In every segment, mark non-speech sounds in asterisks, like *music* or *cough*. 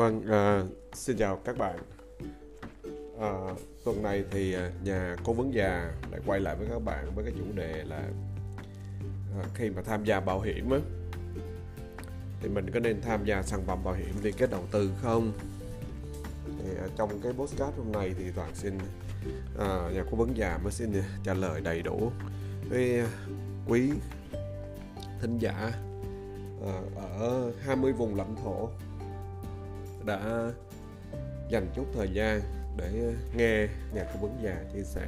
Vâng, à, xin chào các bạn. À, tuần này thì ờ, nhà cố vấn già lại quay lại với các bạn với cái chủ đề là à, khi mà tham gia bảo hiểm á, thì mình có nên tham gia sản phẩm bảo hiểm liên kết đầu tư không? Thì à, trong cái postcard hôm nay thì toàn xin à, nhà cố vấn già mới xin trả lời đầy đủ với quý thính giả à, ở 20 vùng lãnh thổ đã dành chút thời gian để nghe nhà cố vấn già chia sẻ.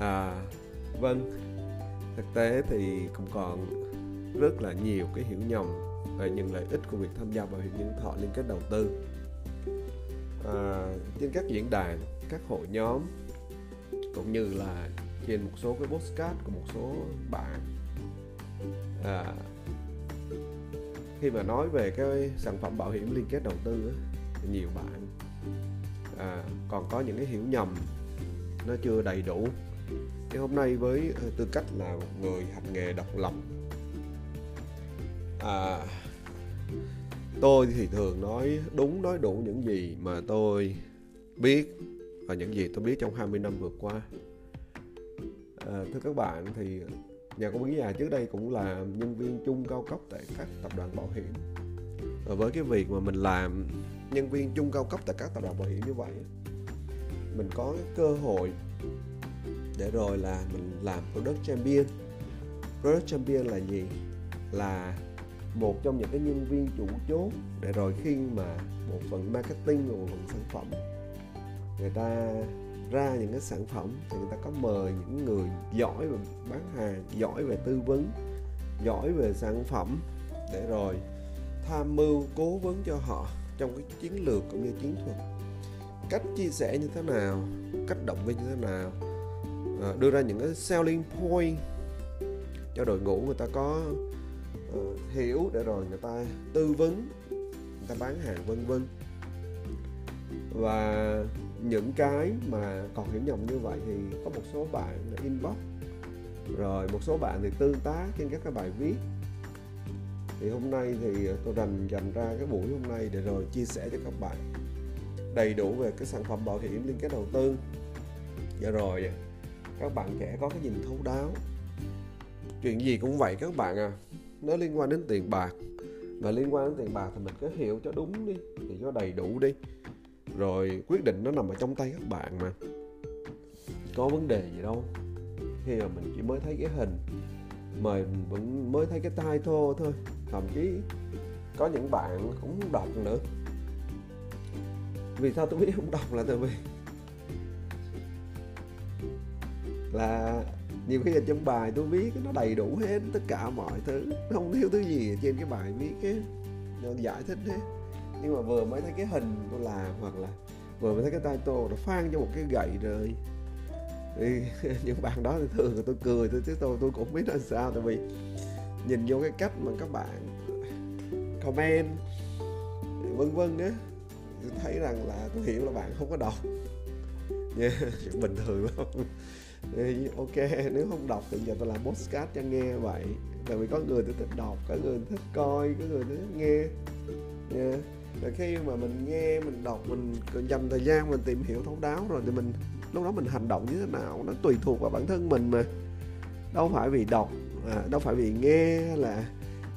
À, vâng thực tế thì cũng còn rất là nhiều cái hiểu nhầm về những lợi ích của việc tham gia bảo hiểm nhân thọ liên kết đầu tư. À, trên các diễn đàn các hội nhóm cũng như là trên một số cái postcard của một số bạn à, khi mà nói về cái sản phẩm bảo hiểm liên kết đầu tư nhiều bạn à, còn có những cái hiểu nhầm nó chưa đầy đủ. Thì hôm nay với ờ, tư cách là một người hành nghề độc lập à, tôi thì thường nói đúng nói đủ những gì mà tôi biết và những gì tôi biết trong 20 năm vừa qua. À, thưa các bạn thì nhà công vấn nhà trước đây cũng là nhân viên chung cao cấp tại các tập đoàn bảo hiểm. Và với cái việc mà mình làm nhân viên chung cao cấp tại các tập đoàn bảo hiểm như vậy mình có cái cơ hội để rồi là mình làm product champion. Product champion là gì? Là một trong những cái nhân viên chủ chốt để rồi khi mà bộ phận marketing và bộ phận sản phẩm, người ta ra những cái sản phẩm thì người ta có mời những người giỏi về bán hàng giỏi về tư vấn giỏi về sản phẩm để rồi tham mưu cố vấn cho họ trong cái chiến lược cũng như chiến thuật. Cách chia sẻ như thế nào cách động viên như thế nào à, đưa ra những cái selling point cho đội ngũ người ta có uh, hiểu để rồi người ta tư vấn người ta bán hàng vân vân. Và những cái mà còn hiểu nhầm như vậy thì có một số bạn inbox. Rồi một số bạn thì tương tác trên các cái bài viết. Thì hôm nay thì tôi dành dành ra cái buổi hôm nay để rồi chia sẻ cho các bạn đầy đủ về cái sản phẩm bảo hiểm liên kết đầu tư. Và rồi, các bạn trẻ có cái nhìn thấu đáo. Chuyện gì cũng vậy các bạn à nó liên quan đến tiền bạc. Và liên quan đến tiền bạc thì mình cứ hiểu cho đúng đi thì cho đầy đủ đi rồi quyết định nó nằm ở trong tay các bạn mà. Có vấn đề gì đâu. Khi mà mình chỉ mới thấy cái hình, mà mình vẫn mới thấy cái tai thô thôi. Thậm chí có những bạn cũng không đọc nữa. Vì sao tôi biết không đọc là tại vì là nhiều khi ở trong bài tôi viết nó đầy đủ hết tất cả mọi thứ. Nó không thiếu thứ gì trên cái bài viết cái nó giải thích hết nhưng mà vừa mới thấy cái hình tôi làm hoặc là vừa mới thấy cái tay nó phang cho một cái gậy rồi. Thì *laughs* những bạn đó thì thường là tôi cười tôi chứ tôi tôi cũng biết là sao tại vì nhìn vô cái cách mà các bạn comment vân vân á tôi thấy rằng là tôi hiểu là bạn không có đọc. Yeah, *laughs* bình thường lắm. Thì ok nếu không đọc thì giờ tôi làm postcard cho nghe vậy. Tại vì có người tôi thích đọc có người thích coi có người thích nghe. Yeah rồi khi mà mình nghe mình đọc mình dành thời gian mình tìm hiểu thấu đáo rồi thì mình lúc đó mình hành động như thế nào nó tùy thuộc vào bản thân mình mà đâu phải vì đọc à, đâu phải vì nghe hay là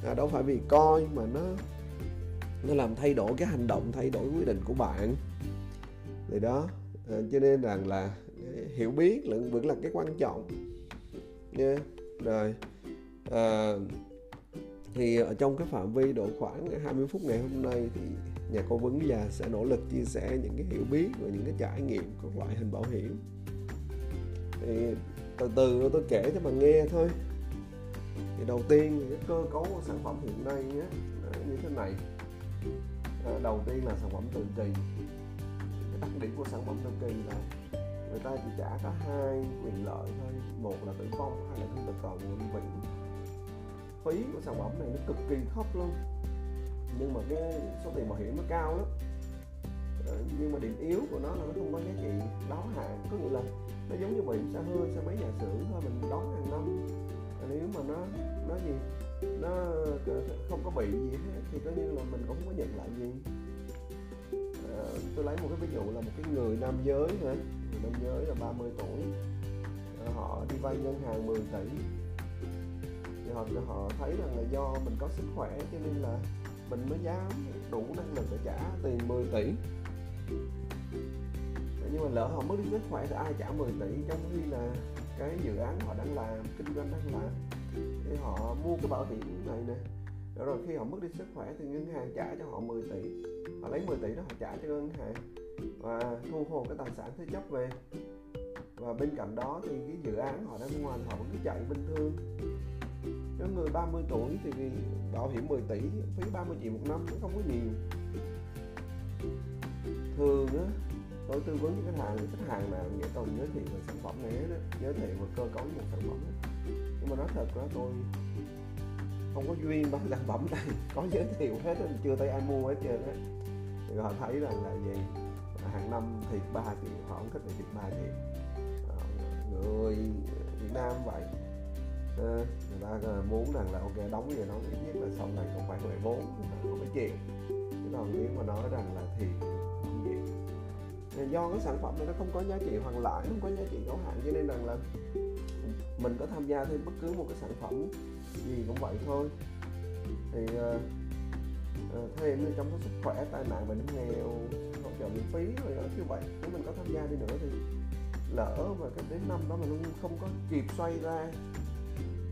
à, đâu phải vì coi mà nó nó làm thay đổi cái hành động thay đổi quyết định của bạn thì đó à, cho nên rằng là à, hiểu biết là vẫn là cái quan trọng nha yeah. rồi à, thì ở trong cái phạm vi độ khoảng 20 phút ngày hôm nay thì nhà cố vấn già sẽ nỗ lực chia sẻ những cái hiểu biết và những cái trải nghiệm của loại hình bảo hiểm. Thì từ từ tôi kể cho bạn nghe thôi. Thì đầu tiên thì cái cơ cấu của sản phẩm hiện nay nhé như thế này. À, đầu tiên là sản phẩm tự kỳ. Cái đặc điểm của sản phẩm tự kỳ là người ta chỉ trả có hai quyền lợi thôi. Một là tử vong, hai là không được cầu vĩnh phí của sản phẩm này nó cực kỳ thấp luôn nhưng mà cái số tiền bảo hiểm nó cao lắm. Ờ, nhưng mà điểm yếu của nó là nó không có giá trị đáo hạn. Có nghĩa là nó giống như bảo hiểm xe hơi xe máy nhà xưởng thôi mình đóng hàng năm. Ờ, nếu mà nó nó gì nó không có bị gì hết thì coi như là mình cũng không có nhận lại gì. À, tôi lấy một cái ví dụ là một cái người nam giới hả? Người nam giới là 30 tuổi. À, họ đi vay ngân hàng 10 tỷ. Thì họ họ thấy rằng là do mình có sức khỏe cho nên là mình mới dám đủ năng lực để trả tiền 10 tỷ. Nhưng mà lỡ họ mất đi sức khỏe thì ai trả 10 tỷ? Trong khi là cái dự án họ đang làm, kinh doanh đang làm, thì họ mua cái bảo hiểm này nè. Rồi khi họ mất đi sức khỏe thì ngân hàng trả cho họ 10 tỷ. Họ lấy 10 tỷ đó họ trả cho ngân hàng và thu hồi cái tài sản thế chấp về. Và bên cạnh đó thì cái dự án họ đang ngoài họ vẫn cứ chạy bình thường nếu người 30 tuổi thì bảo hiểm 10 tỷ phí 30 triệu một năm nó không có nhiều thường á tôi tư vấn với khách hàng khách hàng nào nghĩa tôi giới thiệu về sản phẩm này đó giới thiệu về cơ cấu một sản phẩm đó. nhưng mà nói thật đó tôi không có duyên bán sản phẩm này *laughs* có giới thiệu hết đó, chưa thấy ai mua hết trơn á. Thì họ thấy rằng là gì? Hàng năm thiệt 3 triệu họ không thích thì thiệt 3 triệu. Ờ, người Việt Nam vậy. À, ta ờ, muốn rằng là ok đóng gì đó ít nhất là sau này cũng phải 14 vốn không phải chịu. Chứ còn nếu mà nói rằng là thì không chịu. Ờ, do cái sản phẩm này nó không có giá trị hoàn lại không có giá trị có hạn cho nên rằng là mình có tham gia thêm bất cứ một cái sản phẩm gì cũng vậy thôi. Thì uh, uh, thêm trong cái sức khỏe tai nạn bệnh nghèo hỗ trợ miễn phí rồi đó như vậy. Nếu mình có tham gia đi nữa thì lỡ mà cái đến năm đó mà luôn không có kịp xoay ra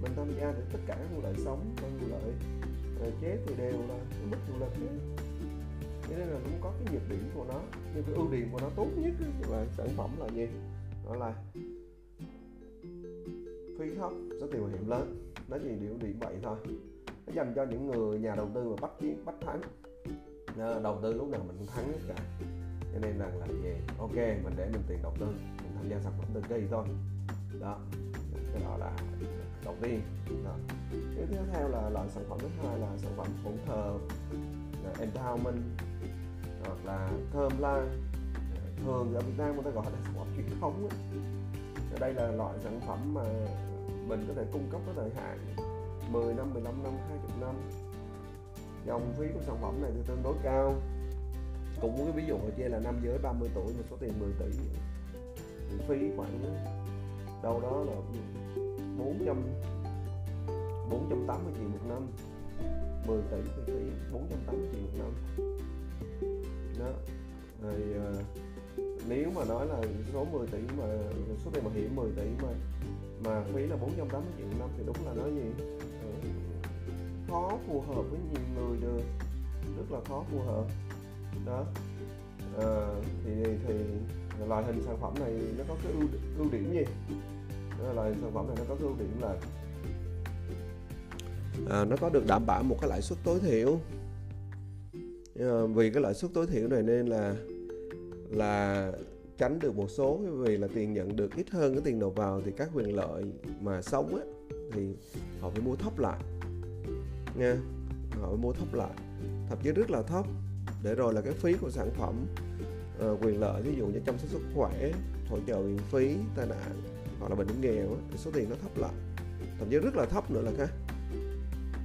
mình tham gia được tất cả các lợi sống và lợi ờ, uh, chết thì đều là mất nguồn lực hết cho nên là cũng có cái nhược điểm của nó nhưng cái ưu điểm của nó tốt nhất là sản phẩm là gì? Đó là phí thấp số tiền bảo hiểm lớn. Nó chỉ điều điểm vậy thôi. Nó dành cho những người nhà đầu tư mà bắt chiến bắt thắng. Đầu tư lúc nào mình cũng thắng hết cả. Cho nên rằng là gì ok mình để mình tiền đầu tư mình tham gia sản phẩm từ kỳ thôi. Đó cái đó là đầu tiên. Đó. cái tiếp theo là loại sản phẩm thứ hai là sản phẩm hỗn hợp là empowerment, hoặc là thơm lan thường ở Việt Nam người ta gọi là sản phẩm truyền thống ấy. đây là loại sản phẩm mà mình có thể cung cấp có thời hạn 10 năm 15 năm 20 năm. Dòng phí của sản phẩm này thì tương đối cao. Cũng có cái ví dụ ở trên là nam giới 30 tuổi một số tiền 10 tỷ. Phí khoảng đâu đó là 400 480 triệu một năm. 10 tỷ thì phí 480 triệu một năm. Đó thì uh, ờ, nếu mà nói là số 10 tỷ mà số tiền bảo hiểm 10 tỷ mà mà phí là 480 triệu một năm thì đúng là nói gì? Ừ. khó phù hợp với nhiều người được rất là khó phù hợp. Đó uh, thì thì loại hình sản phẩm này nó có cái ưu, ưu điểm gì? Là sản phẩm này nó có cái ưu điểm là à, nó có được đảm bảo một cái lãi suất tối thiểu. À, vì cái lãi suất tối thiểu này nên là là tránh được một số vì là tiền nhận được ít hơn cái tiền nộp vào thì các quyền lợi mà sống á thì họ phải mua thấp lại. Nha họ phải mua thấp lại. Thậm chí rất là thấp. Để rồi là cái phí của sản phẩm uh, quyền lợi ví dụ như chăm sóc sức khỏe hỗ trợ viện phí tai nạn hoặc là bệnh nghèo thì số tiền nó thấp lại. Thậm chí rất là thấp nữa là cái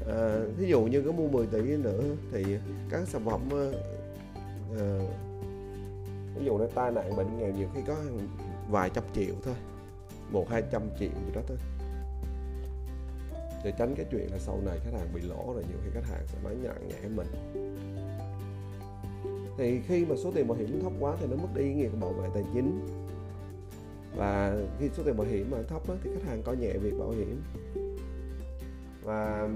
à, ví dụ như có mua 10 tỷ nữa thì các sản phẩm ờ, ờ, à, ví dụ nó tai nạn bệnh nghèo nhiều khi có vài trăm triệu thôi một hai trăm triệu gì đó thôi. Để tránh cái chuyện là sau này khách hàng bị lỗ rồi nhiều khi khách hàng sẽ nói nhận nhẹ mình. Thì khi mà số tiền bảo hiểm thấp quá thì nó mất đi ý nghĩa của bảo vệ tài chính và khi số tiền bảo hiểm mà thấp đó, thì khách hàng coi nhẹ việc bảo hiểm. Và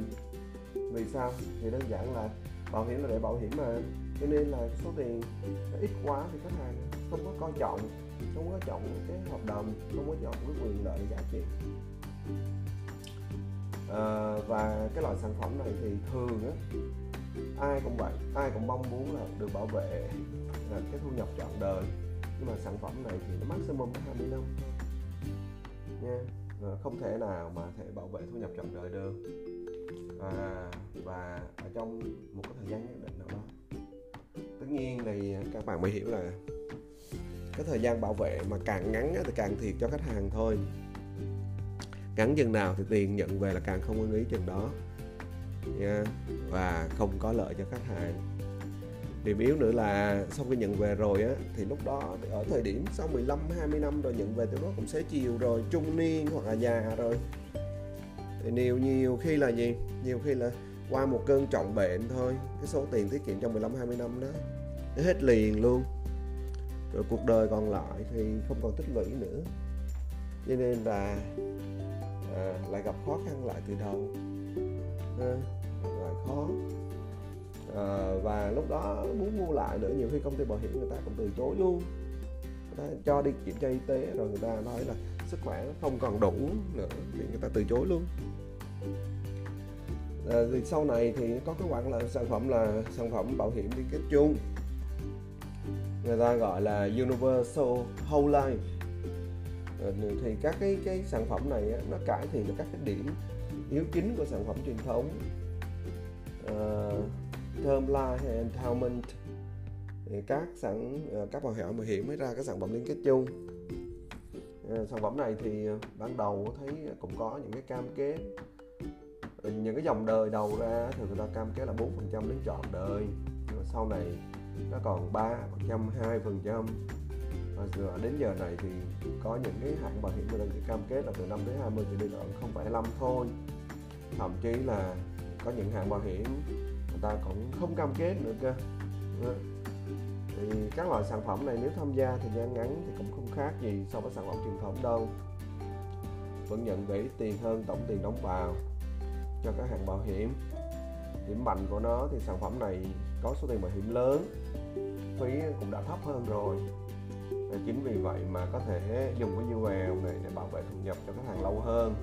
vì sao? Thì đơn giản là bảo hiểm là để bảo hiểm mà. Cho nên là số tiền ít quá thì khách hàng không có coi trọng không có trọng cái hợp đồng không có trọng cái quyền lợi giá trị. À, và cái loại sản phẩm này thì thường á ai cũng vậy ai cũng mong muốn là được bảo vệ là cái thu nhập trọn đời nhưng mà sản phẩm này thì nó maximum 20 năm thôi nha ờ, không thể nào mà thể bảo vệ thu nhập trọn đời được. Và và ở trong một cái thời gian nhất định nào đó. Tất nhiên thì các bạn mới hiểu là cái thời gian bảo vệ mà càng ngắn thì càng thiệt cho khách hàng thôi. Ngắn chừng nào thì tiền nhận về là càng không ưng ý chừng đó. Nha, và không có lợi cho khách hàng điểm yếu nữa là sau khi nhận về rồi á thì lúc đó ở thời điểm sau 15 20 năm rồi nhận về thì nó cũng sẽ chiều rồi trung niên hoặc là già rồi. Thì nhiều nhiều khi là gì? Nhiều khi là qua một cơn trọng bệnh thôi cái số tiền tiết kiệm trong 15 20 năm đó nó hết liền luôn. Rồi cuộc đời còn lại thì không còn tích lũy nữa. Cho nên là à, lại gặp khó khăn lại từ đầu. À, lại khó à, và lúc đó muốn mua lại nữa nhiều khi công ty bảo hiểm người ta cũng từ chối luôn. Người ta cho đi kiểm tra y tế rồi người ta nói là sức khỏe không còn đủ nữa thì người ta từ chối luôn. À, thì sau này thì có cái quản là sản phẩm là sản phẩm bảo hiểm liên kết chung. Người ta gọi là universal whole life. Ờ, thì các cái cái sản phẩm này á, nó cải thiện được các cái điểm yếu chính của sản phẩm truyền thống. À, term life hay endowment. Các sản ờ, các bảo hiểm bảo hiểm mới ra các sản phẩm liên kết chung. Ờ, sản phẩm này thì ờ, ban đầu thấy cũng có những cái cam kết. Ừ, những cái dòng đời đầu ra thì người ta cam kết là 4% đến trọn đời. Nhưng mà sau này nó còn 3 phần trăm 2 phần trăm. Và đến giờ này thì có những cái hãng bảo hiểm người ta chỉ cam kết là từ 5 đến 20 chỉ đi là không phải 5 thôi. Thậm chí là có những hãng bảo hiểm ta cũng không cam kết nữa cơ. Thì các loại sản phẩm này nếu tham gia thời gian ngắn thì cũng không khác gì so với sản phẩm truyền thống đâu. Vẫn nhận về ít tiền hơn, tổng tiền đóng vào cho các hàng bảo hiểm. Điểm mạnh của nó thì sản phẩm này có số tiền bảo hiểm lớn, phí cũng đã thấp hơn rồi. Và chính vì vậy mà có thể dùng cái UL này để bảo vệ thu nhập cho khách hàng lâu hơn.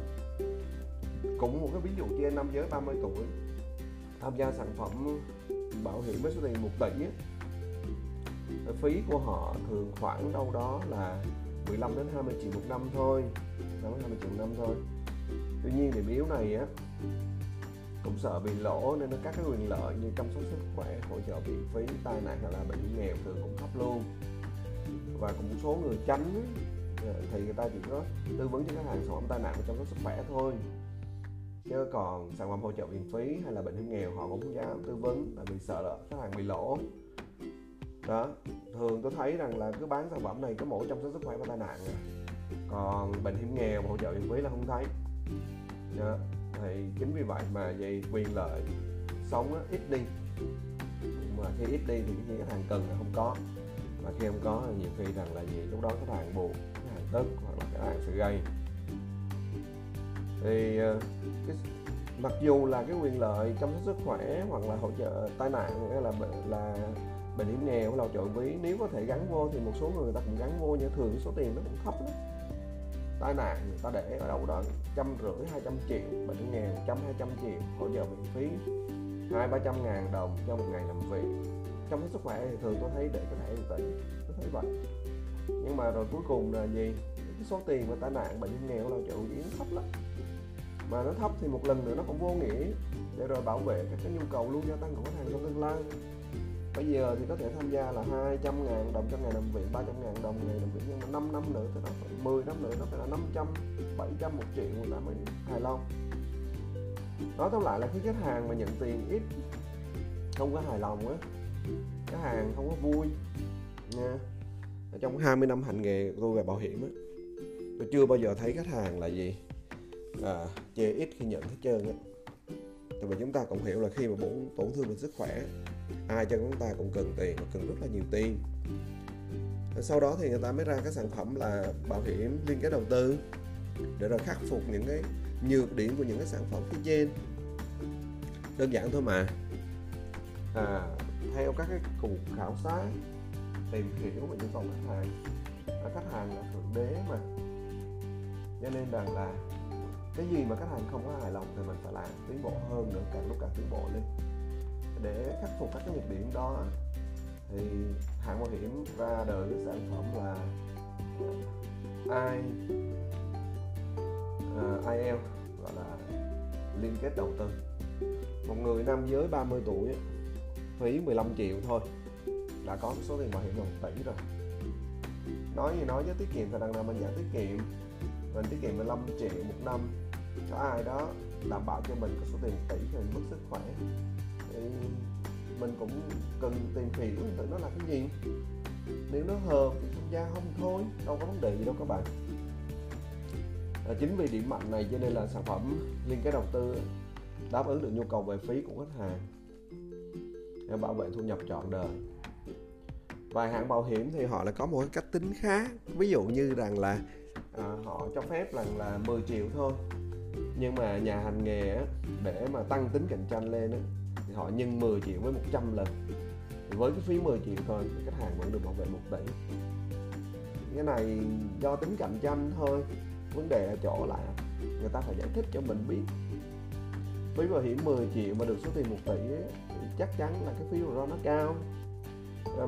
Cũng một cái ví dụ trên nam giới 30 tuổi tham gia sản phẩm bảo hiểm với số tiền 1 tỷ ấy, phí của họ thường khoảng đâu đó là 15 đến 20 triệu một năm thôi 15 đến 20 triệu một năm thôi. Tuy nhiên điểm yếu này á cũng sợ bị lỗ nên nó các cái quyền lợi như chăm sóc sức khỏe hỗ trợ viện phí tai nạn hoặc là bệnh nghèo thường cũng thấp luôn. Và cũng một số người tránh thì người ta chỉ có tư vấn cho khách hàng sản phẩm tai nạn và chăm sóc sức khỏe thôi chứ còn sản phẩm hỗ trợ viện phí hay là bệnh hiểm nghèo họ cũng không dám tư vấn tại vì sợ là khách hàng bị lỗ. Đó thường tôi thấy rằng là cứ bán sản phẩm này có mỗi chăm sóc sức khỏe và tai nạn à. còn bệnh hiểm nghèo hỗ trợ viện phí là không thấy. Đó thì chính vì vậy mà vậy quyền lợi sống á, ít đi. Mà khi ít đi thì khi khách hàng cần là không có. Mà khi không có thì nhiều khi rằng là gì lúc đó khách hàng buồn khách hàng tức hoặc là khách hàng sẽ gây thì ờ, cái, mặc dù là cái quyền lợi chăm sóc sức khỏe hoặc là hỗ trợ tai nạn hay là là bệnh hiểm nghèo lao là trợ ví nếu có thể gắn vô thì một số người, ta cũng gắn vô nhưng thường số tiền nó cũng thấp lắm. Tai nạn người ta để ở đâu đó trăm rưỡi hai trăm triệu bệnh nghèo trăm hai trăm triệu hỗ trợ miễn phí hai ba trăm ngàn đồng cho một ngày làm việc. Trong cái sức khỏe thì thường tôi thấy để có thể tỷ tôi thấy vậy. Nhưng mà rồi cuối cùng là gì? Cái số tiền mà tai nạn bệnh nghèo là chịu yến thấp lắm mà nó thấp thì một lần nữa nó cũng vô nghĩa. Để rồi bảo vệ các cái nhu cầu luôn gia tăng của khách hàng trong tương lai. Bây giờ thì có thể tham gia là 200 ngàn đồng cho ngày làm việc 300 ngàn đồng ngày làm việc. Nhưng mà 5 năm nữa thì nó phải 10 năm nữa nó phải là 500 700 một triệu người ta mới hài lòng. Nói tóm lại là khi khách hàng mà nhận tiền ít, không có hài lòng á, khách hàng không có vui nha. Trong 20 năm hành nghề của tôi về bảo hiểm á, tôi chưa bao giờ thấy khách hàng là gì à, chê ít khi nhận hết trơn á. Tại vì chúng ta cũng hiểu là khi mà tổn tổn thương về sức khỏe ai cho chúng ta cũng cần tiền và cần rất là nhiều tiền. Sau đó thì người ta mới ra cái sản phẩm là bảo hiểm liên kết đầu tư để rồi khắc phục những cái nhược điểm của những cái sản phẩm phía trên. Đơn giản thôi mà. À, theo các cái cuộc khảo sát tìm hiểu về nhu cầu khách hàng à, khách hàng là thượng đế mà. Cho nên rằng là cái gì mà khách hàng không có hài lòng thì mình phải làm tiến bộ hơn nữa càng lúc càng tiến bộ lên. Để khắc phục các cái nhược điểm đó thì hãng bảo hiểm ra đời cái sản phẩm là ai uh, à, IL gọi là liên kết đầu tư. Một người nam giới 30 tuổi phí 15 triệu thôi đã có số tiền bảo hiểm là 1 tỷ rồi. Nói gì nói với tiết kiệm thì đằng nào mình giảm tiết kiệm. Mình tiết kiệm 15 triệu một năm cho ai đó đảm bảo cho mình có số tiền tỷ thì mình mất sức khỏe thì mình cũng cần tìm hiểu thử nó là cái gì. Nếu nó hợp thì tham gia không thôi đâu có vấn đề gì đâu các bạn. À, chính vì điểm mạnh này cho nên là sản phẩm liên kết đầu tư đáp ứng được nhu cầu về phí của khách hàng. Để bảo vệ thu nhập trọn đời. Vài hãng bảo hiểm thì họ là có một cái cách tính khác ví dụ như rằng là à, họ cho phép rằng là 10 triệu thôi nhưng mà nhà hành nghề á, để mà tăng tính cạnh tranh lên á, thì họ nhân 10 triệu với 100 lần. Với cái phí 10 triệu thôi thì khách hàng vẫn được bảo vệ 1 tỷ. Cái này do tính cạnh tranh thôi vấn đề ở chỗ là người ta phải giải thích cho mình biết. Phí bảo hiểm 10 triệu mà được số tiền 1 tỷ ấy, thì chắc chắn là cái phí rủi ro nó cao.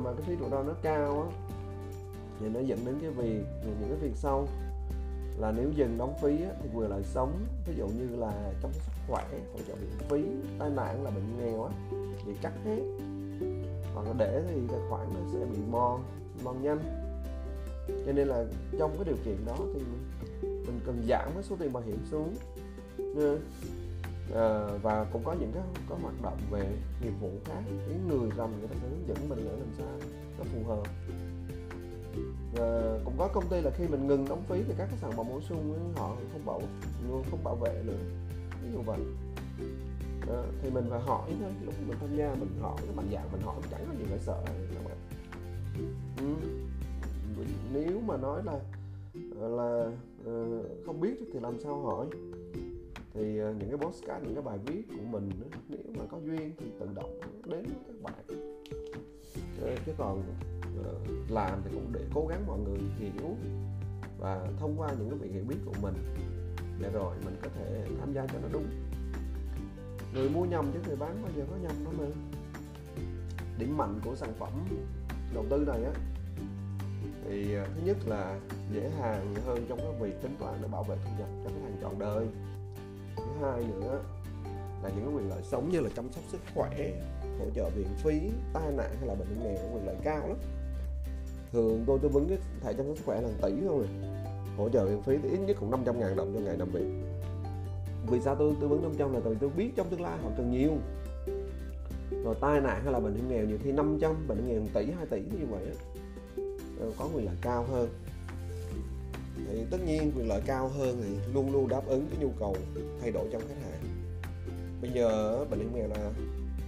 Mà cái phí rủi ro nó cao á thì nó dẫn đến cái việc những cái việc sau là nếu dừng đóng phí á, thì quyền lợi sống ví dụ như là trong sức khỏe hỗ trợ viện phí tai nạn là bệnh nghèo á bị cắt hết. Hoặc là để thì tài khoản nó sẽ bị mòn mòn nhanh. Cho nên là trong cái điều kiện đó thì mình cần giảm cái số tiền bảo hiểm xuống. À, và cũng có những cái có hoạt động về nghiệp vụ khác những người làm người ta sẽ hướng dẫn mình để làm sao nó phù hợp và cũng có công ty là khi mình ngừng đóng phí thì các cái sản phẩm bổ sung họ không bảo không bảo vệ nữa. Ví dụ vậy. Đó, thì mình phải hỏi thôi lúc mình tham gia mình hỏi cái mạnh dạng mình hỏi chẳng có gì phải sợ các bạn ừ. nếu mà nói là ờ, là uh, không biết thì làm sao hỏi? Thì uh, những cái postcard những cái bài viết của mình nếu mà có duyên thì tự động đến các bạn. Chứ còn Ờ, làm thì cũng để cố gắng mọi người hiểu và thông qua những cái việc hiểu biết của mình để rồi mình có thể tham gia cho nó đúng. Người mua nhầm chứ người bán bao giờ có nhầm đâu mà. Điểm mạnh của sản phẩm đầu tư này á, thì ờ, thứ nhất là dễ hàng hơn trong cái việc tính toán để bảo vệ thu nhập cho khách hàng trọn đời. Thứ hai nữa là những cái quyền lợi sống như là chăm sóc sức khỏe, hỗ trợ viện phí, tai nạn hay là bệnh nghèo quyền lợi cao lắm thường tôi tư vấn cái thẻ chăm sóc sức khỏe là tỷ không rồi hỗ trợ viện phí thì ít nhất cũng 500 ngàn đồng cho ngày làm việc. Vì sao tôi tư vấn 500 là tại vì tôi biết trong tương lai họ cần nhiều. Rồi tai nạn hay là bệnh hiểm nghèo nhiều khi 500 bệnh hiểm nghèo 1 tỷ 2 tỷ như vậy ờ, có quyền lợi cao hơn. Thì tất nhiên quyền lợi cao hơn thì luôn luôn đáp ứng cái nhu cầu thay đổi trong khách hàng. Bây giờ bệnh hiểm nghèo là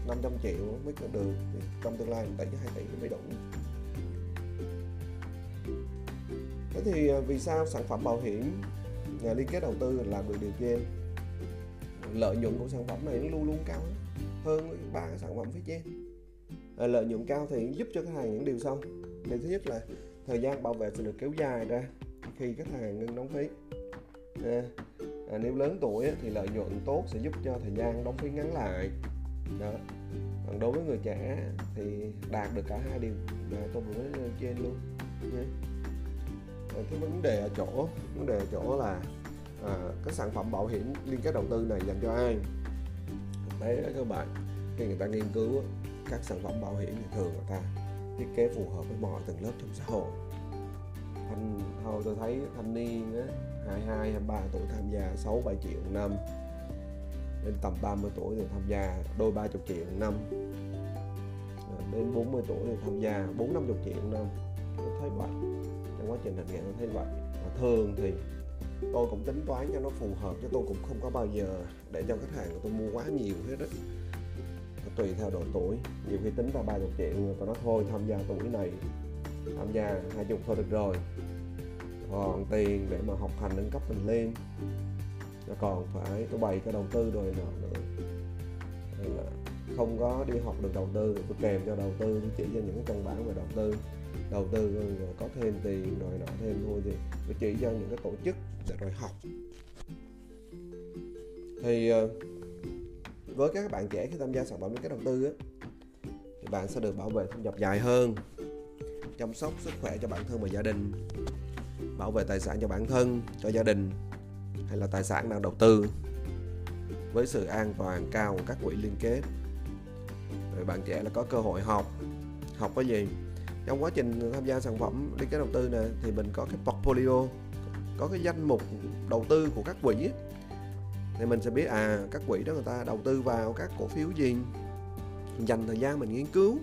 500 triệu mới được thì trong tương lai 1 tỷ 2 tỷ mới đủ. Thế thì à, vì sao sản phẩm bảo hiểm nhà liên kết đầu tư làm được điều trên lợi nhuận của sản phẩm này nó luôn luôn cao hơn ba cái sản phẩm phía trên. À, lợi nhuận cao thì giúp cho khách hàng những điều sau. Điều thứ nhất là thời gian bảo vệ sẽ được kéo dài ra khi khách hàng ngưng đóng phí. À, à, nếu lớn tuổi thì lợi nhuận tốt sẽ giúp cho thời gian đóng phí ngắn lại. Đó. Còn đối với người trẻ thì đạt được cả hai điều mà tôi vừa nói trên luôn nhé. Ờ, cái vấn đề ở chỗ vấn đề ở chỗ là ờ, à, các sản phẩm bảo hiểm liên kết đầu tư này dành cho ai? Thực tế đó các bạn khi người ta nghiên cứu các sản phẩm bảo hiểm thì thường người ta thiết kế phù hợp với mọi tầng lớp trong xã hội. Thanh thôi tôi thấy thanh niên á 22 23 tuổi tham gia 6 7 triệu một năm đến tầm 30 tuổi thì tham gia đôi 30 triệu một năm đến 40 tuổi thì tham gia 4 50 triệu một năm. Tôi thấy vậy quá trình hành nghề tôi thấy vậy. Và thường thì tôi cũng tính toán cho nó phù hợp, chứ tôi cũng không có bao giờ để cho khách hàng của tôi mua quá nhiều hết á. Tùy theo độ tuổi. Nhiều khi tính ra 30 triệu người ta nói, thôi, tham gia tuổi này, tham gia hai chục thôi được rồi. Còn tiền để mà học hành nâng cấp mình lên, nó còn phải tôi bày cái đầu tư rồi nọ nữa. Không có đi học được đầu tư, tôi kèm cho đầu tư tôi chỉ cho những cái căn bản về đầu tư đầu tư rồi có thêm tiền rồi nọ thêm thôi thì tôi chỉ cho những cái tổ chức để rồi học. Thì ờ, với các bạn trẻ khi tham gia sản phẩm liên kết đầu tư á, thì bạn sẽ được bảo vệ thu nhập dài hơn chăm sóc sức khỏe cho bản thân và gia đình bảo vệ tài sản cho bản thân cho gia đình hay là tài sản đang đầu tư với sự an toàn cao của các quỹ liên kết. Rồi bạn trẻ là có cơ hội học. Học cái gì? Trong quá trình tham gia sản phẩm liên kết đầu tư này thì mình có cái portfolio, có cái danh mục đầu tư của các quỹ thì mình sẽ biết à các quỹ đó người ta đầu tư vào các cổ phiếu gì, dành thời gian mình nghiên cứu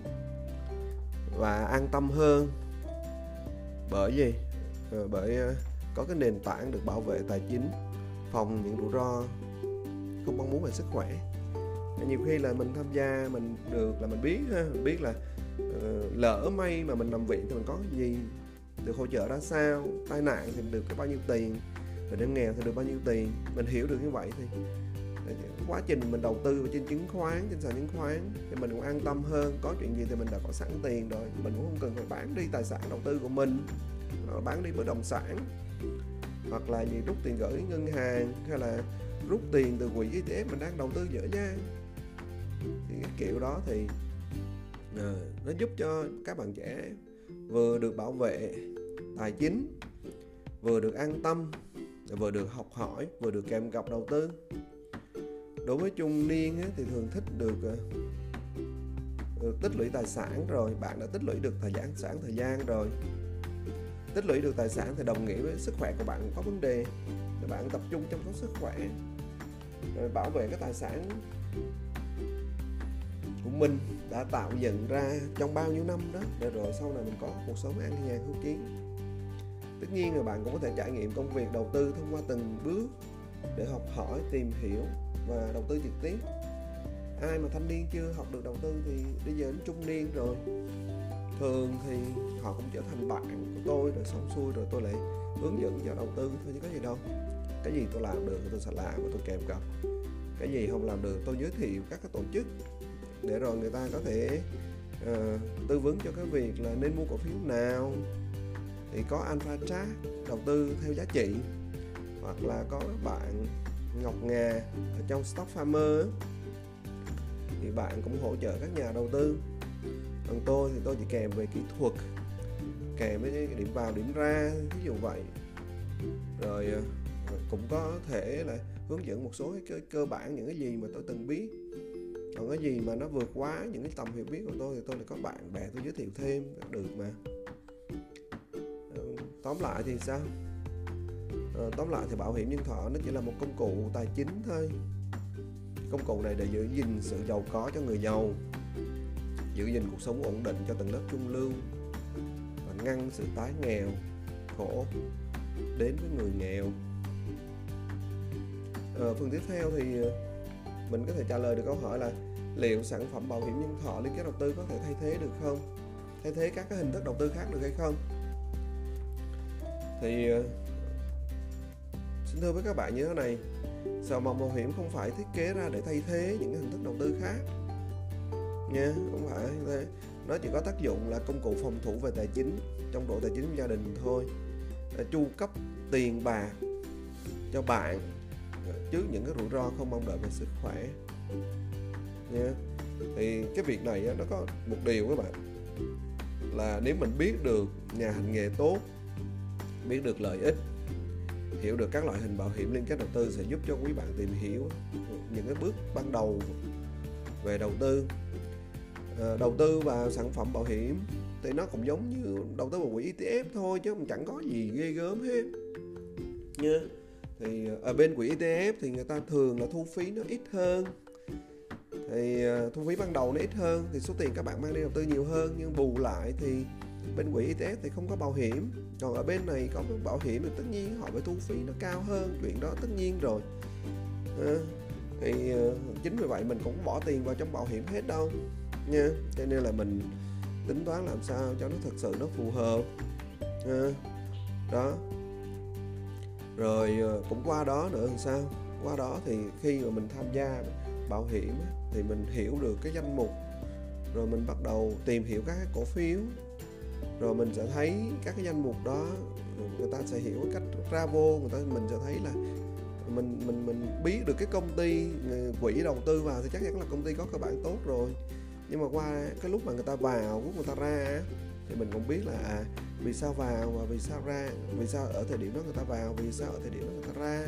và an tâm hơn. Bởi gì? Ờ, bởi ờ, có cái nền tảng được bảo vệ tài chính, phòng những rủi ro, không mong muốn về sức khỏe. Nhiều khi là mình tham gia mình được là mình biết ha mình biết là uh, lỡ may mà mình nằm viện thì mình có cái gì được hỗ trợ ra sao? Tai nạn thì được cái bao nhiêu tiền? Rồi đến nghèo thì được bao nhiêu tiền? Mình hiểu được như vậy thì quá trình mình đầu tư trên chứng khoán trên sàn chứng khoán thì mình cũng an tâm hơn. Có chuyện gì thì mình đã có sẵn tiền rồi mình cũng không cần phải bán đi tài sản đầu tư của mình bán đi bất động sản. Hoặc là gì rút tiền gửi ngân hàng hay là rút tiền từ quỹ ETF mình đang đầu tư dở dang. Thì cái kiểu đó thì à, nó giúp cho các bạn trẻ vừa được bảo vệ tài chính vừa được an tâm vừa được học hỏi vừa được kèm cặp đầu tư. Đối với trung niên ấy, thì thường thích được được tích lũy tài sản rồi. Bạn đã tích lũy được thời gian sản thời gian rồi. Tích lũy được tài sản thì đồng nghĩa với sức khỏe của bạn có vấn đề. Bạn tập trung chăm sóc sức khỏe rồi bảo vệ cái tài sản của mình đã tạo dựng ra trong bao nhiêu năm đó. Để rồi sau này mình có cuộc sống an nhàn hữu kiến. Tất nhiên là bạn cũng có thể trải nghiệm công việc đầu tư thông qua từng bước để học hỏi, tìm hiểu và đầu tư trực tiếp. Ai mà thanh niên chưa học được đầu tư thì bây giờ đến trung niên rồi. Thường thì họ cũng trở thành bạn của tôi, rồi xong xuôi rồi tôi lại hướng dẫn cho đầu tư. Thôi chứ có gì đâu. Cái gì tôi làm được tôi sẽ làm và tôi kèm cặp. Cái gì không làm được tôi giới thiệu các cái tổ chức để rồi người ta có thể uh, tư vấn cho cái việc là nên mua cổ phiếu nào. Thì có alpha chart đầu tư theo giá trị hoặc là có bạn Ngọc Ngà ở trong Stock Farmer thì bạn cũng hỗ trợ các nhà đầu tư. Còn tôi thì tôi chỉ kèm về kỹ thuật kèm với điểm vào điểm ra ví dụ vậy. Rồi ờ, cũng có thể là hướng dẫn một số cái cơ bản những cái gì mà tôi từng biết còn cái gì mà nó vượt quá những cái tầm hiểu biết của tôi thì tôi lại có bạn bè tôi giới thiệu thêm được mà. Tóm lại thì sao? À, tóm lại thì bảo hiểm nhân thọ nó chỉ là một công cụ tài chính thôi. Công cụ này để giữ gìn sự giàu có cho người giàu giữ gìn cuộc sống ổn định cho tầng lớp trung lưu và ngăn sự tái nghèo khổ đến với người nghèo. À, phần tiếp theo thì ờ, mình có thể trả lời được câu hỏi là liệu sản phẩm bảo hiểm nhân thọ liên kết đầu tư có thể thay thế được không? Thay thế các cái hình thức đầu tư khác được hay không? Thì ờ, xin thưa với các bạn như thế này sản phẩm bảo hiểm không phải thiết kế ra để thay thế những hình thức đầu tư khác nha, không phải thế. Nó chỉ có tác dụng là công cụ phòng thủ về tài chính, trong độ tài chính của gia đình thôi. Chu cấp tiền bạc cho bạn trước những cái rủi ro không mong đợi về sức khỏe. Nha. Thì cái việc này nó có một điều các bạn. Là nếu mình biết được nhà hành nghề tốt, biết được lợi ích, hiểu được các loại hình bảo hiểm liên kết đầu tư sẽ giúp cho quý bạn tìm hiểu những cái bước ban đầu về đầu tư. Ờ, đầu tư vào sản phẩm bảo hiểm thì nó cũng giống như đầu tư vào quỹ ETF thôi, chứ chẳng có gì ghê gớm hết. Nha thì ở bên quỹ ETF thì người ta thường là thu phí nó ít hơn. Thì à, thu phí ban đầu nó ít hơn thì số tiền các bạn mang đi đầu tư nhiều hơn nhưng bù lại thì bên quỹ ETF thì không có bảo hiểm. Còn ở bên này có bảo hiểm thì tất nhiên họ phải thu phí nó cao hơn chuyện đó tất nhiên rồi. À, thì à, chính vì vậy mình cũng bỏ tiền vào trong bảo hiểm hết đâu nha. Cho nên là mình tính toán làm sao cho nó thật sự nó phù hợp. À, đó rồi ờ, cũng qua đó nữa làm sao? Qua đó thì khi mà mình tham gia bảo hiểm thì mình hiểu được cái danh mục, rồi mình bắt đầu tìm hiểu các cái cổ phiếu, rồi mình sẽ thấy các cái danh mục đó người ta sẽ hiểu cách ra vô, người ta, mình sẽ thấy là mình mình mình biết được cái công ty ờ, quỹ đầu tư vào thì chắc chắn là công ty có cơ bản tốt rồi. Nhưng mà qua cái lúc mà người ta vào, lúc người ta ra thì mình cũng biết là à, vì sao vào và vì sao ra vì sao ở thời điểm đó người ta vào vì sao ở thời điểm đó người ta ra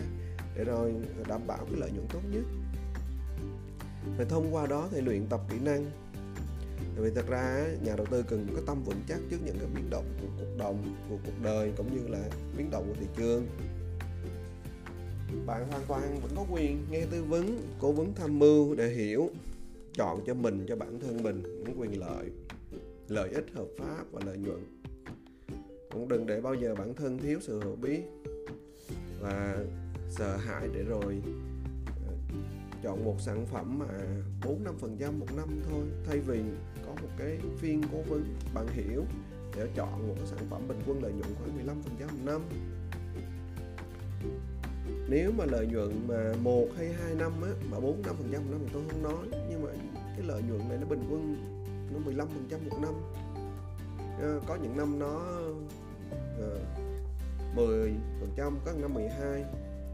để rồi đảm bảo cái lợi nhuận tốt nhất. Và thông qua đó thì luyện tập kỹ năng. Vì thật ra nhà đầu tư cần có tâm vững chắc trước những cái biến động của cuộc đồng của cuộc đời cũng như là biến động của thị trường. Bạn hoàn toàn vẫn có quyền nghe tư vấn cố vấn tham mưu để hiểu chọn cho mình cho bản thân mình những quyền lợi lợi ích, hợp pháp và lợi nhuận. Cũng đừng để bao giờ bản thân thiếu sự hiểu biết và sợ hãi để rồi ờ, chọn một sản phẩm mà 4 5 phần trăm một năm thôi, thay vì có một cái phiên cố vấn bạn hiểu để chọn một cái sản phẩm bình quân lợi nhuận khoảng 15 phần trăm một năm. Nếu mà lợi nhuận mà một hay hai năm á, mà bốn năm phần trăm một năm thì tôi không nói, nhưng mà cái lợi nhuận này nó bình quân nó 15 phần trăm một năm. À, có những năm nó ờ, à, 10 phần trăm có năm 12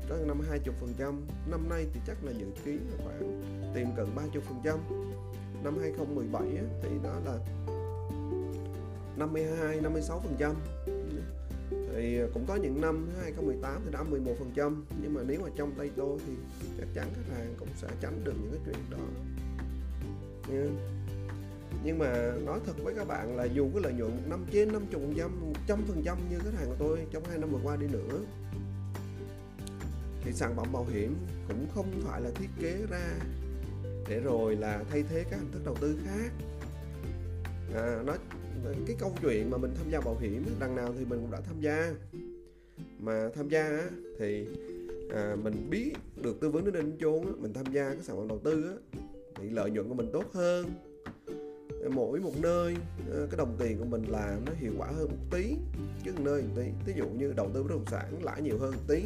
có năm 20 phần trăm. Năm nay thì chắc là dự kiến là khoảng tìm cận 30 phần trăm. Năm 2017 á, thì nó là 52 56 phần trăm. Thì cũng có những năm 2018 thì đã 11 phần trăm. Nhưng mà nếu mà trong tay tôi thì chắc chắn khách hàng cũng sẽ tránh được những cái chuyện đó. Yeah nhưng mà nói thật với các bạn là dù cái lợi nhuận năm trên 50 phần trăm 100 phần trăm như khách hàng của tôi trong hai năm vừa qua đi nữa thì sản phẩm bảo hiểm cũng không phải là thiết kế ra để rồi là thay thế các hình thức đầu tư khác. À, nó cái câu chuyện mà mình tham gia bảo hiểm đằng nào thì mình cũng đã tham gia. Mà tham gia thì à, mình biết được tư vấn đến đến chốn mình tham gia cái sản phẩm đầu tư thì lợi nhuận của mình tốt hơn mỗi một nơi ờ, cái đồng tiền của mình làm nó hiệu quả hơn một tí. Chứ một nơi một tí ví dụ như đầu tư bất động sản lãi nhiều hơn một tí,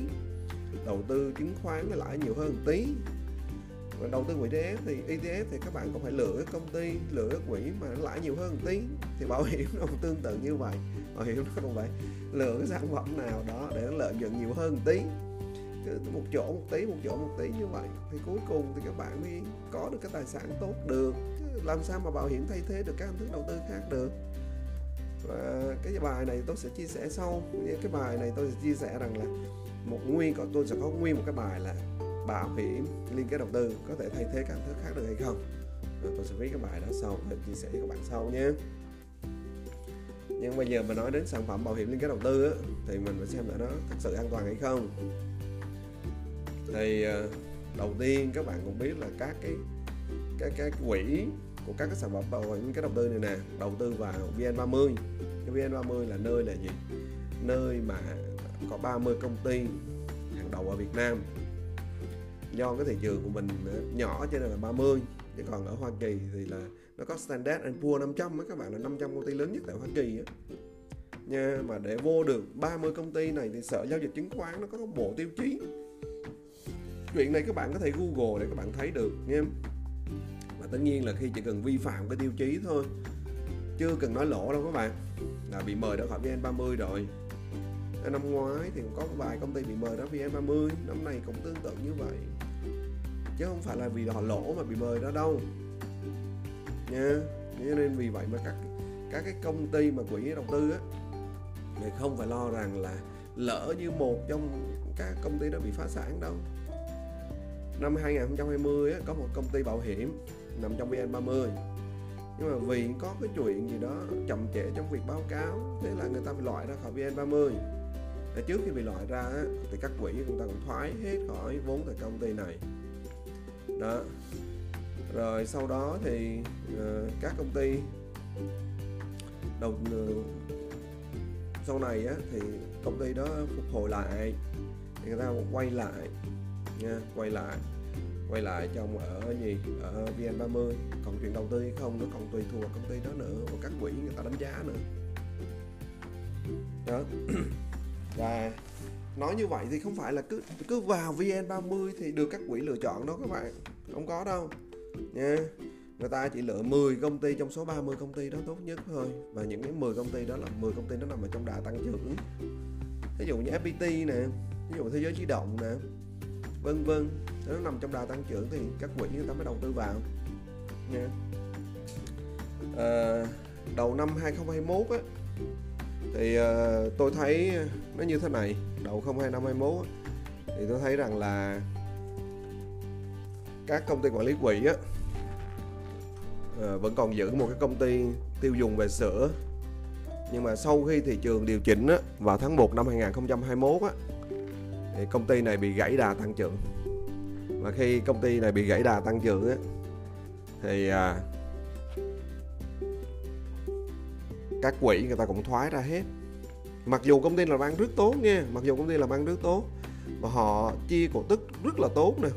đầu tư chứng khoán nó lãi nhiều hơn một tí. Và đầu tư quỹ ETF thì ETF thì các bạn cũng phải lựa cái công ty, lựa cái quỹ mà nó lãi nhiều hơn một tí. Thì bảo hiểm nó cũng tương tự như vậy, bảo hiểm nó cũng vậy lựa cái sản phẩm nào đó để nó lợi nhuận nhiều hơn một tí. Một chỗ một tí, một chỗ một tí như vậy, thì cuối cùng thì các bạn mới có được cái tài sản tốt được làm sao mà bảo hiểm thay thế được các hình thức đầu tư khác được? Và cái bài này tôi sẽ chia sẻ sau. Cái bài này tôi sẽ chia sẻ rằng là một nguyên còn tôi sẽ có nguyên một cái bài là bảo hiểm liên kết đầu tư có thể thay thế các hình thức khác được hay không? Rồi tôi sẽ viết cái bài đó sau để chia sẻ với các bạn sau nhé. Nhưng bây giờ mà nói đến sản phẩm bảo hiểm liên kết đầu tư á, thì mình phải xem là nó thật sự an toàn hay không. Thì ờ, đầu tiên các bạn cũng biết là các cái cái cái quỹ của các cái sản phẩm bảo hiểm, cái đầu tư này nè, đầu tư vào VN30. Cái VN30 là nơi là gì? Nơi mà có 30 công ty hàng đầu ở Việt Nam. Do cái thị trường của mình ờ, nhỏ cho nên là 30 chứ còn ở Hoa Kỳ thì là nó có Standard Poor's 500 á, các bạn là 500 công ty lớn nhất tại Hoa Kỳ á. Nha, mà để vô được 30 công ty này thì sở giao dịch chứng khoán nó có bộ tiêu chí. Chuyện này các bạn có thể google để các bạn thấy được nha tất nhiên là khi chỉ cần vi phạm cái tiêu chí thôi chưa cần nói lỗ đâu các bạn. Là bị mời ra khỏi VN30 rồi. Năm ngoái thì cũng có vài công ty bị mời ra VN30 năm nay cũng tương tự như vậy. Chứ không phải là vì họ lỗ mà bị mời đó đâu. Nha, cho nên vì vậy mà các các cái công ty mà quỹ đầu tư á, thì không phải lo rằng là lỡ như một trong các công ty đó bị phá sản đâu năm 2020 á, có một công ty bảo hiểm nằm trong VN30 nhưng mà vì có cái chuyện gì đó chậm trễ trong việc báo cáo thế là người ta bị loại ra khỏi VN30 để trước khi bị loại ra á, thì các quỹ người ta cũng thoái hết khỏi vốn tại công ty này. Đó. Rồi sau đó thì uh, các công ty đầu uh, sau này á, thì công ty đó phục hồi lại. Thì người ta quay lại nha quay lại quay lại trong ở gì? Ở VN30. Còn chuyện đầu tư hay không nó còn tùy thuộc công ty đó nữa. Và các quỹ người ta đánh giá nữa. Đó. *clears throat* Và nói như vậy thì không phải là cứ cứ vào VN30 thì được các quỹ lựa chọn đó các bạn. Không có đâu. Nha. Người ta chỉ lựa 10 công ty trong số 30 công ty đó tốt nhất thôi. Và những cái 10 công ty đó là 10 công ty nó nằm ở trong đà tăng trưởng. Ví dụ như FPT nè. Ví dụ thế giới di động nè. Vân vân nó nằm trong đà tăng trưởng thì các quỹ người ta mới đầu tư vào. Nha. À, đầu năm 2021 á thì à, tôi thấy nó như thế này đầu 2021 á, thì tôi thấy rằng là các công ty quản lý quỹ á à, vẫn còn giữ một cái công ty tiêu dùng về sữa. Nhưng mà sau khi thị trường điều chỉnh á, vào tháng 1 năm 2021 á, thì công ty này bị gãy đà tăng trưởng mà khi công ty này bị gãy đà tăng trưởng á, thì à, các quỹ người ta cũng thoái ra hết. Mặc dù công ty làm ăn rất tốt nha mặc dù công ty làm ăn rất tốt mà họ chia cổ tức rất là tốt nè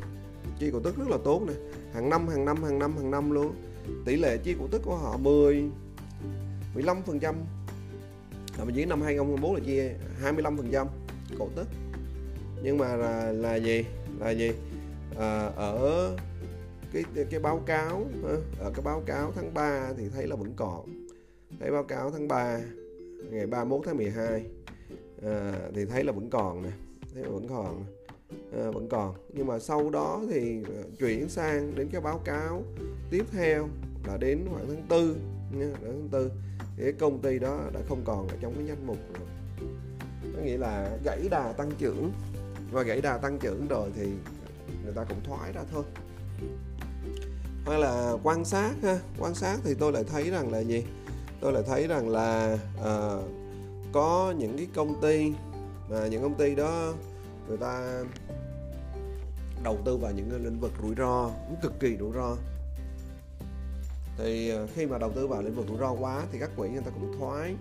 chia cổ tức rất là tốt nè. Hàng năm hàng năm hàng năm hàng năm luôn. Tỷ lệ chia cổ tức của họ 10 15 phần trăm. Ở dưới năm 2021 là chia 25 phần trăm cổ tức. Nhưng mà là, là gì? Là gì? À, ở cái cái báo cáo ở ờ, cái báo cáo tháng 3 thì thấy là vẫn còn. Thấy báo cáo tháng 3 ngày 31 tháng 12 à, ờ, thì thấy là vẫn còn nè thấy là vẫn còn à, vẫn còn. Nhưng mà sau đó thì chuyển sang đến cái báo cáo tiếp theo là đến khoảng tháng tư nha tháng tư. Thì cái công ty đó đã không còn ở trong cái danh mục rồi. Có nghĩa là gãy đà tăng trưởng. Và gãy đà tăng trưởng rồi thì người ta cũng thoái ra thôi. Hay là quan sát ha quan sát thì tôi lại thấy rằng là gì? Tôi lại thấy rằng là à, có những cái công ty mà những công ty đó người ta đầu tư vào những lĩnh vực rủi ro cũng cực kỳ rủi ro. Thì ờ, khi mà đầu tư vào lĩnh vực rủi ro quá thì các quỹ người ta cũng thoái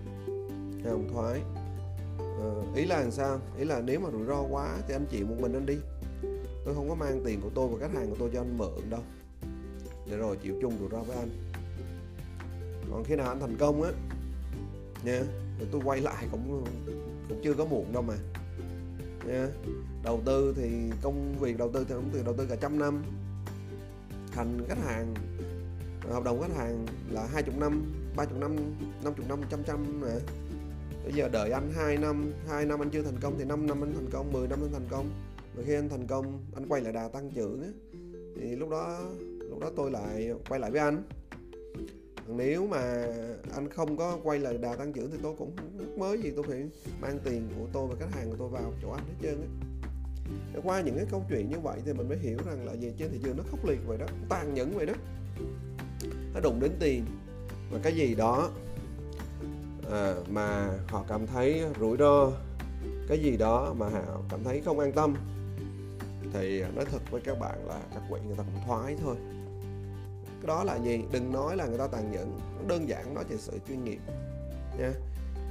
không thoái. Ờ, ý là làm sao? Ý là nếu mà rủi ro quá thì anh chịu một mình anh đi tôi không có mang tiền của tôi và khách hàng của tôi cho anh mượn đâu. Để rồi chịu chung rủi ro với anh. Còn khi nào anh thành công á, nha, thì tôi quay lại cũng cũng chưa có muộn đâu mà. Nha, đầu tư thì công việc đầu tư thì cũng từ đầu tư cả trăm năm. Thành khách hàng, hợp đồng khách hàng là hai chục năm, ba chục năm năm chục năm, trăm trăm nè bây giờ đợi anh 2 năm 2 năm anh chưa thành công thì 5 năm anh thành công 10 năm anh thành công rồi khi anh thành công anh quay lại đà tăng trưởng á thì lúc đó lúc đó tôi lại quay lại với anh. Nếu mà anh không có quay lại đà tăng trưởng thì tôi cũng mới gì tôi phải mang tiền của tôi và khách hàng của tôi vào chỗ anh hết trơn á. Qua những cái câu chuyện như vậy thì mình mới hiểu rằng là gì trên thị trường nó khốc liệt vậy đó tàn nhẫn vậy đó. Nó đụng đến tiền và cái gì đó à, mà họ cảm thấy rủi ro cái gì đó mà họ cảm thấy không an tâm thì nói thật với các bạn là các quỷ người ta cũng thoái thôi. Cái đó là gì? Đừng nói là người ta tàn nhẫn. Đơn giản nói về sự chuyên nghiệp nha.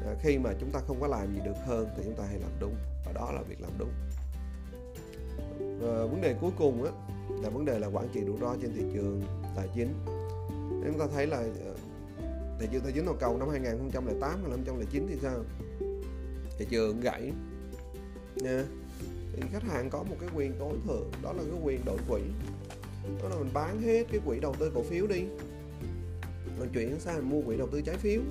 À, khi mà chúng ta không có làm gì được hơn thì chúng ta hãy làm đúng và đó là việc làm đúng. À, vấn đề cuối cùng á là vấn đề là quản trị rủi ro trên thị trường tài chính. Chúng ta thấy là ờ, thị trường tài chính toàn cầu năm 2008 2009 thì sao? Thị trường gãy nha thì khách hàng có một cái quyền tối thượng đó là cái quyền đổi quỹ. Đó là mình bán hết cái quỹ đầu tư cổ phiếu đi. Mình chuyển sang mình mua quỹ đầu tư trái phiếu.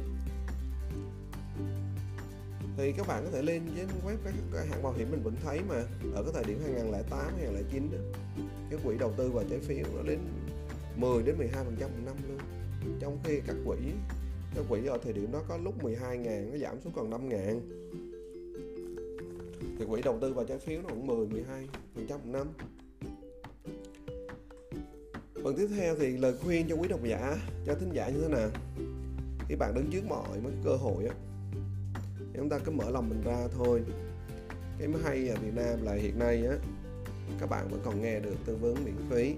Thì các bạn có thể lên trên web các, các hãng bảo hiểm mình vẫn thấy mà. Ở cái thời điểm 2008 2009 đó, cái quỹ đầu tư vào trái phiếu nó đến 10 đến 12 phần trăm một năm luôn. Trong khi các quỹ các quỹ ở thời điểm đó có lúc 12 ngàn nó giảm xuống còn 5 ngàn thì quỹ đầu tư vào trái phiếu nó cũng 10 12 phần trăm một năm. Phần tiếp theo thì lời khuyên cho quý độc giả, cho thính giả như thế nào? Khi bạn đứng trước mọi mấy cơ hội á chúng ta cứ mở lòng mình ra thôi. Cái mới hay ở Việt Nam là hiện nay á, các bạn vẫn còn nghe được tư vấn miễn phí.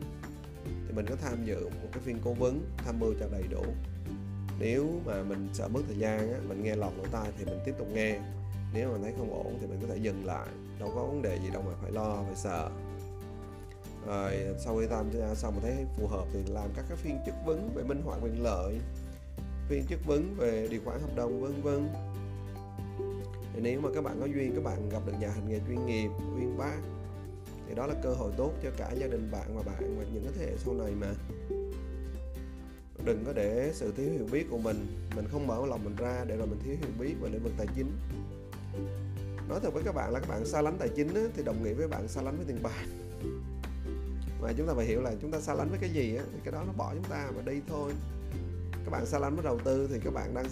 Thì mình có tham dự một cái phiên cố vấn tham mưu cho đầy đủ. Nếu mà mình sợ mất thời gian á, mình nghe lọt lỗ tai thì mình tiếp tục nghe nếu mà thấy không ổn thì mình có thể dừng lại. Đâu có vấn đề gì đâu mà phải lo, phải sợ. Rồi, sau khi tham gia xong mà thấy phù hợp thì làm các cái phiên chất vấn về minh họa quyền lợi, phiên chất vấn về điều khoản hợp đồng, vân vân. Nếu mà các bạn có duyên, các bạn gặp được nhà hành nghề chuyên nghiệp, uyên bác, thì đó là cơ hội tốt cho cả gia đình bạn và bạn và những cái thế hệ sau này mà. Đừng có để sự thiếu hiểu biết của mình mình không mở lòng mình ra để rồi mình thiếu hiểu biết về lĩnh vực tài chính nói thật với các bạn là các bạn xa lánh tài chính á, thì đồng nghĩa với bạn xa lánh với tiền bạc. Mà chúng ta phải hiểu là chúng ta xa lánh với cái gì á thì cái đó nó bỏ chúng ta mà đi thôi. Các bạn xa lánh với đầu tư thì các bạn đang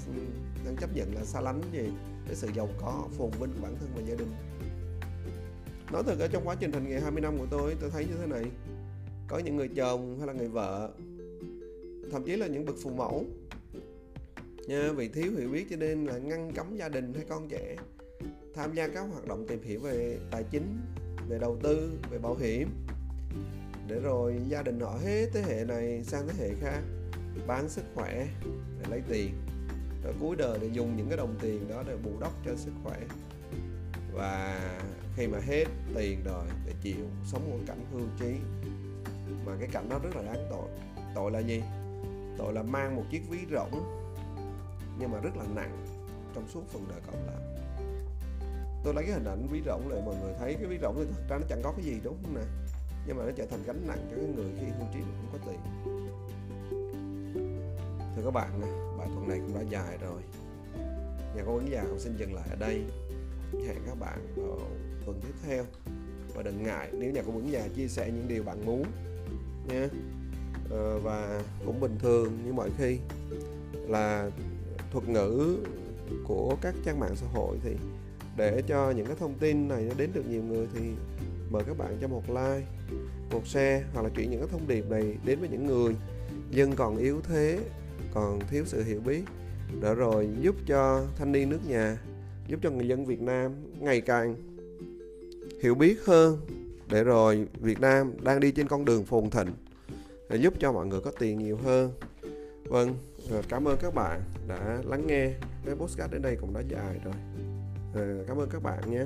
đang chấp nhận là xa lánh gì cái sự giàu có phồn vinh của bản thân và gia đình. Nói thật ở trong quá trình hành nghề 20 năm của tôi tôi thấy như thế này. Có những người chồng hay là người vợ thậm chí là những bậc phụ mẫu nha vì thiếu hiểu biết cho nên là ngăn cấm gia đình hay con trẻ tham gia các hoạt động tìm hiểu về tài chính, về đầu tư, về bảo hiểm. Để rồi gia đình họ hết thế hệ này sang thế hệ khác, bán sức khỏe để lấy tiền. Rồi cuối đời để dùng những cái đồng tiền đó để bù đắp cho sức khỏe. Và khi mà hết tiền rồi để chịu sống một cảnh hưu trí. Mà cái cảnh đó rất là đáng tội. Tội là gì? Tội là mang một chiếc ví rỗng nhưng mà rất là nặng trong suốt phần đời còn lại tôi lấy cái hình ảnh ví rỗng lại mọi người thấy cái ví rỗng thì thật ra nó chẳng có cái gì đúng không nè? Nhưng mà nó trở thành gánh nặng cho cái người khi hưu trí mà không có tiền. Thưa các bạn bài tuần này cũng đã dài rồi. Nhà cố vấn già xin dừng lại ở đây. Hẹn các bạn vào tuần tiếp theo. Và đừng ngại nếu nhà cố vấn già chia sẻ những điều bạn muốn nha. Ờ, và cũng bình thường như mọi khi là thuật ngữ của các trang mạng xã hội thì để cho những cái thông tin này nó đến được nhiều người thì mời các bạn cho một like, một share hoặc là chuyển những cái thông điệp này đến với những người dân còn yếu thế, còn thiếu sự hiểu biết. Để rồi giúp cho thanh niên nước nhà, giúp cho người dân Việt Nam ngày càng hiểu biết hơn. Để rồi Việt Nam đang đi trên con đường phồn thịnh, để giúp cho mọi người có tiền nhiều hơn. Vâng cảm ơn các bạn đã lắng nghe cái postcard đến đây cũng đã dài rồi. Ừ, cảm ơn các bạn nhé.